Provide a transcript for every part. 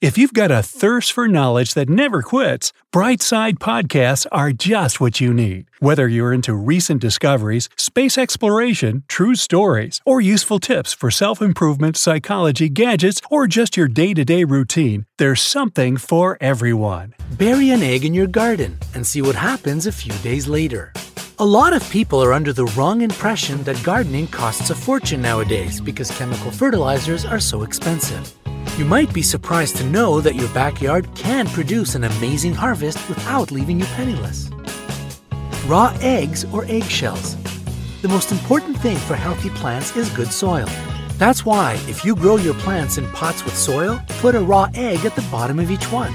If you've got a thirst for knowledge that never quits, Brightside Podcasts are just what you need. Whether you're into recent discoveries, space exploration, true stories, or useful tips for self improvement, psychology, gadgets, or just your day to day routine, there's something for everyone. Bury an egg in your garden and see what happens a few days later. A lot of people are under the wrong impression that gardening costs a fortune nowadays because chemical fertilizers are so expensive. You might be surprised to know that your backyard can produce an amazing harvest without leaving you penniless. Raw eggs or eggshells. The most important thing for healthy plants is good soil. That's why, if you grow your plants in pots with soil, put a raw egg at the bottom of each one.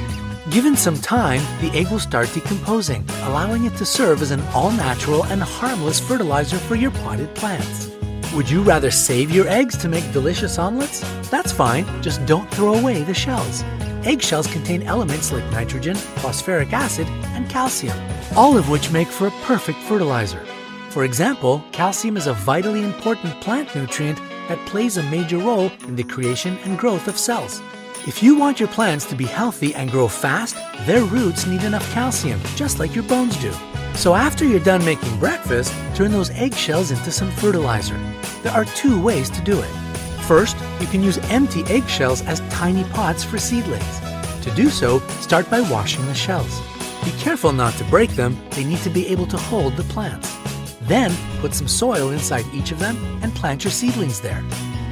Given some time, the egg will start decomposing, allowing it to serve as an all natural and harmless fertilizer for your potted plants. Would you rather save your eggs to make delicious omelets? That's fine, just don't throw away the shells. Eggshells contain elements like nitrogen, phosphoric acid, and calcium, all of which make for a perfect fertilizer. For example, calcium is a vitally important plant nutrient that plays a major role in the creation and growth of cells. If you want your plants to be healthy and grow fast, their roots need enough calcium, just like your bones do. So after you're done making breakfast, turn those eggshells into some fertilizer. There are two ways to do it. First, you can use empty eggshells as tiny pots for seedlings. To do so, start by washing the shells. Be careful not to break them, they need to be able to hold the plants. Then, put some soil inside each of them and plant your seedlings there.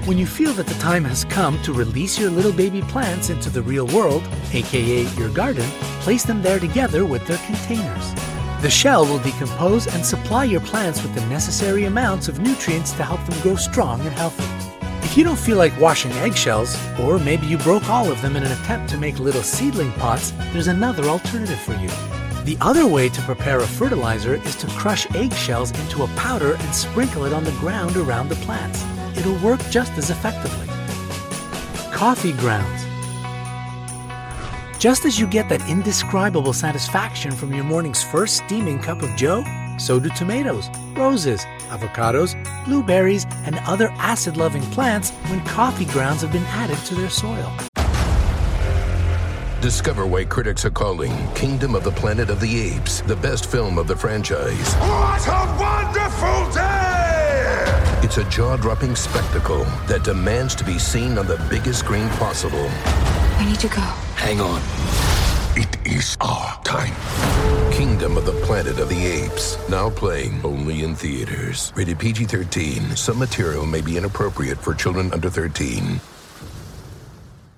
When you feel that the time has come to release your little baby plants into the real world, aka your garden, place them there together with their containers. The shell will decompose and supply your plants with the necessary amounts of nutrients to help them grow strong and healthy. If you don't feel like washing eggshells, or maybe you broke all of them in an attempt to make little seedling pots, there's another alternative for you. The other way to prepare a fertilizer is to crush eggshells into a powder and sprinkle it on the ground around the plants. It'll work just as effectively. Coffee grounds. Just as you get that indescribable satisfaction from your morning's first steaming cup of joe, so do tomatoes, roses, avocados, blueberries, and other acid loving plants when coffee grounds have been added to their soil. Discover why critics are calling Kingdom of the Planet of the Apes the best film of the franchise. What a wonderful day! It's a jaw dropping spectacle that demands to be seen on the biggest screen possible. I need to go. Hang on. It is our time. Kingdom of the Planet of the Apes. Now playing only in theaters. Rated PG 13. Some material may be inappropriate for children under 13.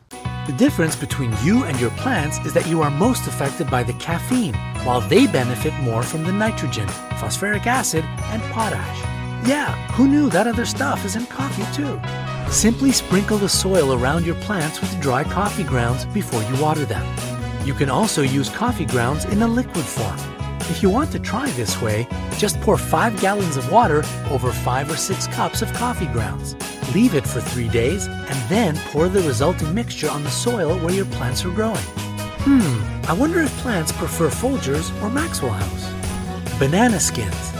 The difference between you and your plants is that you are most affected by the caffeine, while they benefit more from the nitrogen, phosphoric acid, and potash. Yeah, who knew that other stuff is in coffee too? Simply sprinkle the soil around your plants with dry coffee grounds before you water them. You can also use coffee grounds in a liquid form. If you want to try this way, just pour 5 gallons of water over 5 or 6 cups of coffee grounds. Leave it for 3 days and then pour the resulting mixture on the soil where your plants are growing. Hmm, I wonder if plants prefer Folgers or Maxwell House. Banana skins.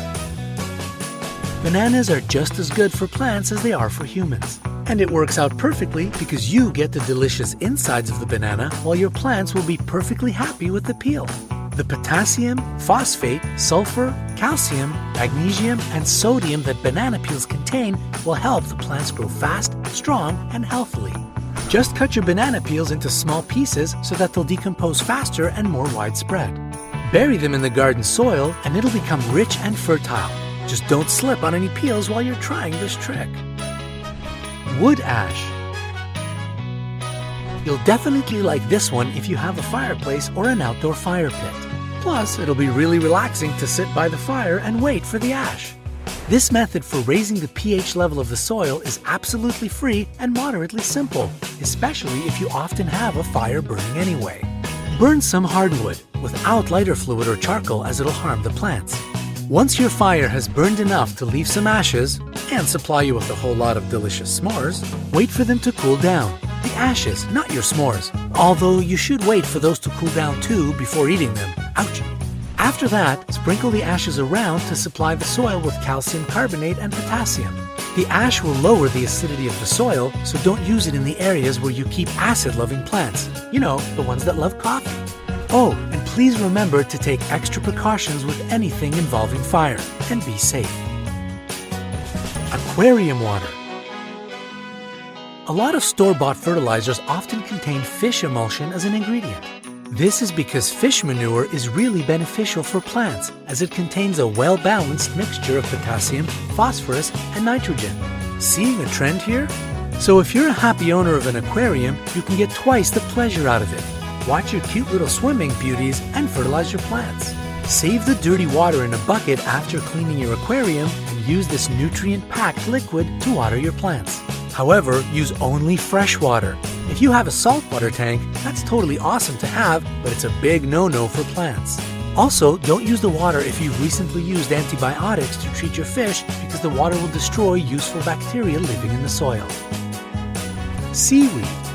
Bananas are just as good for plants as they are for humans. And it works out perfectly because you get the delicious insides of the banana while your plants will be perfectly happy with the peel. The potassium, phosphate, sulfur, calcium, magnesium, and sodium that banana peels contain will help the plants grow fast, strong, and healthily. Just cut your banana peels into small pieces so that they'll decompose faster and more widespread. Bury them in the garden soil and it'll become rich and fertile. Just don't slip on any peels while you're trying this trick. Wood ash. You'll definitely like this one if you have a fireplace or an outdoor fire pit. Plus, it'll be really relaxing to sit by the fire and wait for the ash. This method for raising the pH level of the soil is absolutely free and moderately simple, especially if you often have a fire burning anyway. Burn some hardwood without lighter fluid or charcoal as it'll harm the plants. Once your fire has burned enough to leave some ashes and supply you with a whole lot of delicious s'mores, wait for them to cool down. The ashes, not your s'mores. Although you should wait for those to cool down too before eating them. Ouch! After that, sprinkle the ashes around to supply the soil with calcium carbonate and potassium. The ash will lower the acidity of the soil, so don't use it in the areas where you keep acid loving plants. You know, the ones that love coffee. Oh, please remember to take extra precautions with anything involving fire and be safe. Aquarium water. A lot of store bought fertilizers often contain fish emulsion as an ingredient. This is because fish manure is really beneficial for plants as it contains a well balanced mixture of potassium, phosphorus, and nitrogen. Seeing a trend here? So, if you're a happy owner of an aquarium, you can get twice the pleasure out of it. Watch your cute little swimming beauties and fertilize your plants. Save the dirty water in a bucket after cleaning your aquarium and use this nutrient packed liquid to water your plants. However, use only fresh water. If you have a saltwater tank, that's totally awesome to have, but it's a big no no for plants. Also, don't use the water if you've recently used antibiotics to treat your fish because the water will destroy useful bacteria living in the soil. Seaweed.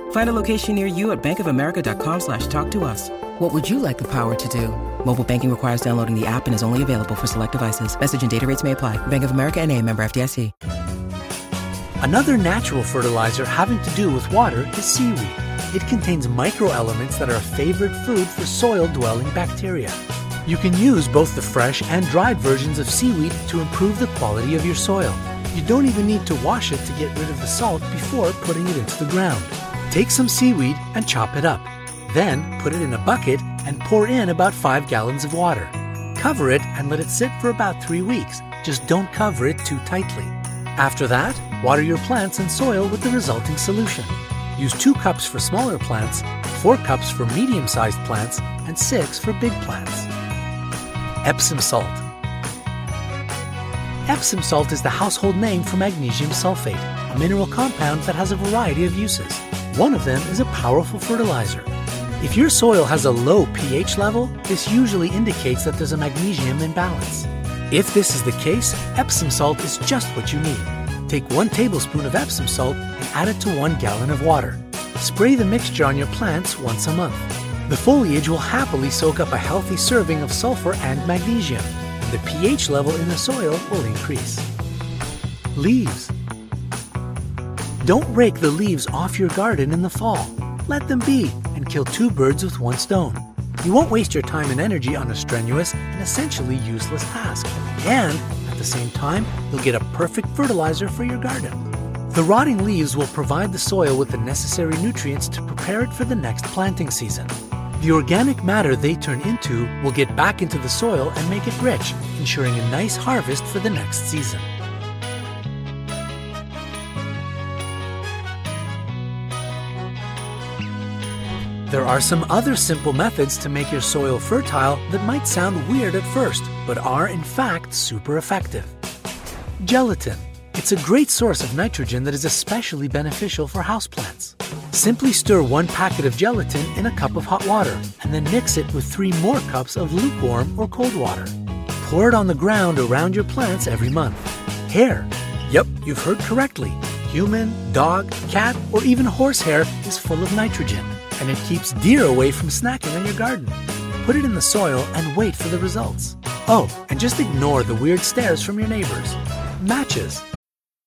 Find a location near you at bankofamerica.com slash talk to us. What would you like the power to do? Mobile banking requires downloading the app and is only available for select devices. Message and data rates may apply. Bank of America and a member FDIC. Another natural fertilizer having to do with water is seaweed. It contains microelements that are a favorite food for soil-dwelling bacteria. You can use both the fresh and dried versions of seaweed to improve the quality of your soil. You don't even need to wash it to get rid of the salt before putting it into the ground. Take some seaweed and chop it up. Then put it in a bucket and pour in about 5 gallons of water. Cover it and let it sit for about 3 weeks. Just don't cover it too tightly. After that, water your plants and soil with the resulting solution. Use 2 cups for smaller plants, 4 cups for medium sized plants, and 6 for big plants. Epsom salt. Epsom salt is the household name for magnesium sulfate, a mineral compound that has a variety of uses. One of them is a powerful fertilizer. If your soil has a low pH level, this usually indicates that there's a magnesium imbalance. If this is the case, Epsom salt is just what you need. Take one tablespoon of Epsom salt and add it to one gallon of water. Spray the mixture on your plants once a month. The foliage will happily soak up a healthy serving of sulfur and magnesium, and the pH level in the soil will increase. Leaves. Don't rake the leaves off your garden in the fall. Let them be and kill two birds with one stone. You won't waste your time and energy on a strenuous and essentially useless task. And at the same time, you'll get a perfect fertilizer for your garden. The rotting leaves will provide the soil with the necessary nutrients to prepare it for the next planting season. The organic matter they turn into will get back into the soil and make it rich, ensuring a nice harvest for the next season. There are some other simple methods to make your soil fertile that might sound weird at first, but are in fact super effective. Gelatin. It's a great source of nitrogen that is especially beneficial for houseplants. Simply stir one packet of gelatin in a cup of hot water and then mix it with three more cups of lukewarm or cold water. Pour it on the ground around your plants every month. Hair. Yep, you've heard correctly. Human, dog, cat, or even horse hair is full of nitrogen, and it keeps deer away from snacking on your garden. Put it in the soil and wait for the results. Oh, and just ignore the weird stares from your neighbors. Matches.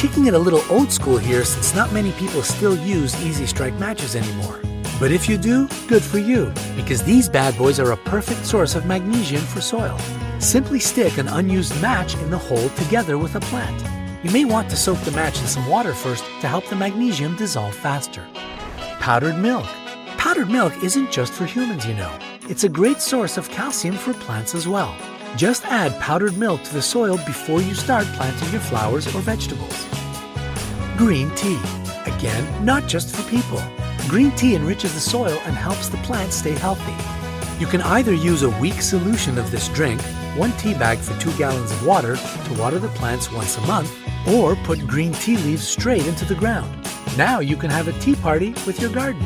Kicking it a little old school here since not many people still use Easy Strike matches anymore. But if you do, good for you, because these bad boys are a perfect source of magnesium for soil. Simply stick an unused match in the hole together with a plant. You may want to soak the match in some water first to help the magnesium dissolve faster. Powdered milk. Powdered milk isn't just for humans, you know. It's a great source of calcium for plants as well. Just add powdered milk to the soil before you start planting your flowers or vegetables. Green tea. Again, not just for people. Green tea enriches the soil and helps the plants stay healthy. You can either use a weak solution of this drink, one tea bag for two gallons of water, to water the plants once a month, or put green tea leaves straight into the ground. Now you can have a tea party with your garden.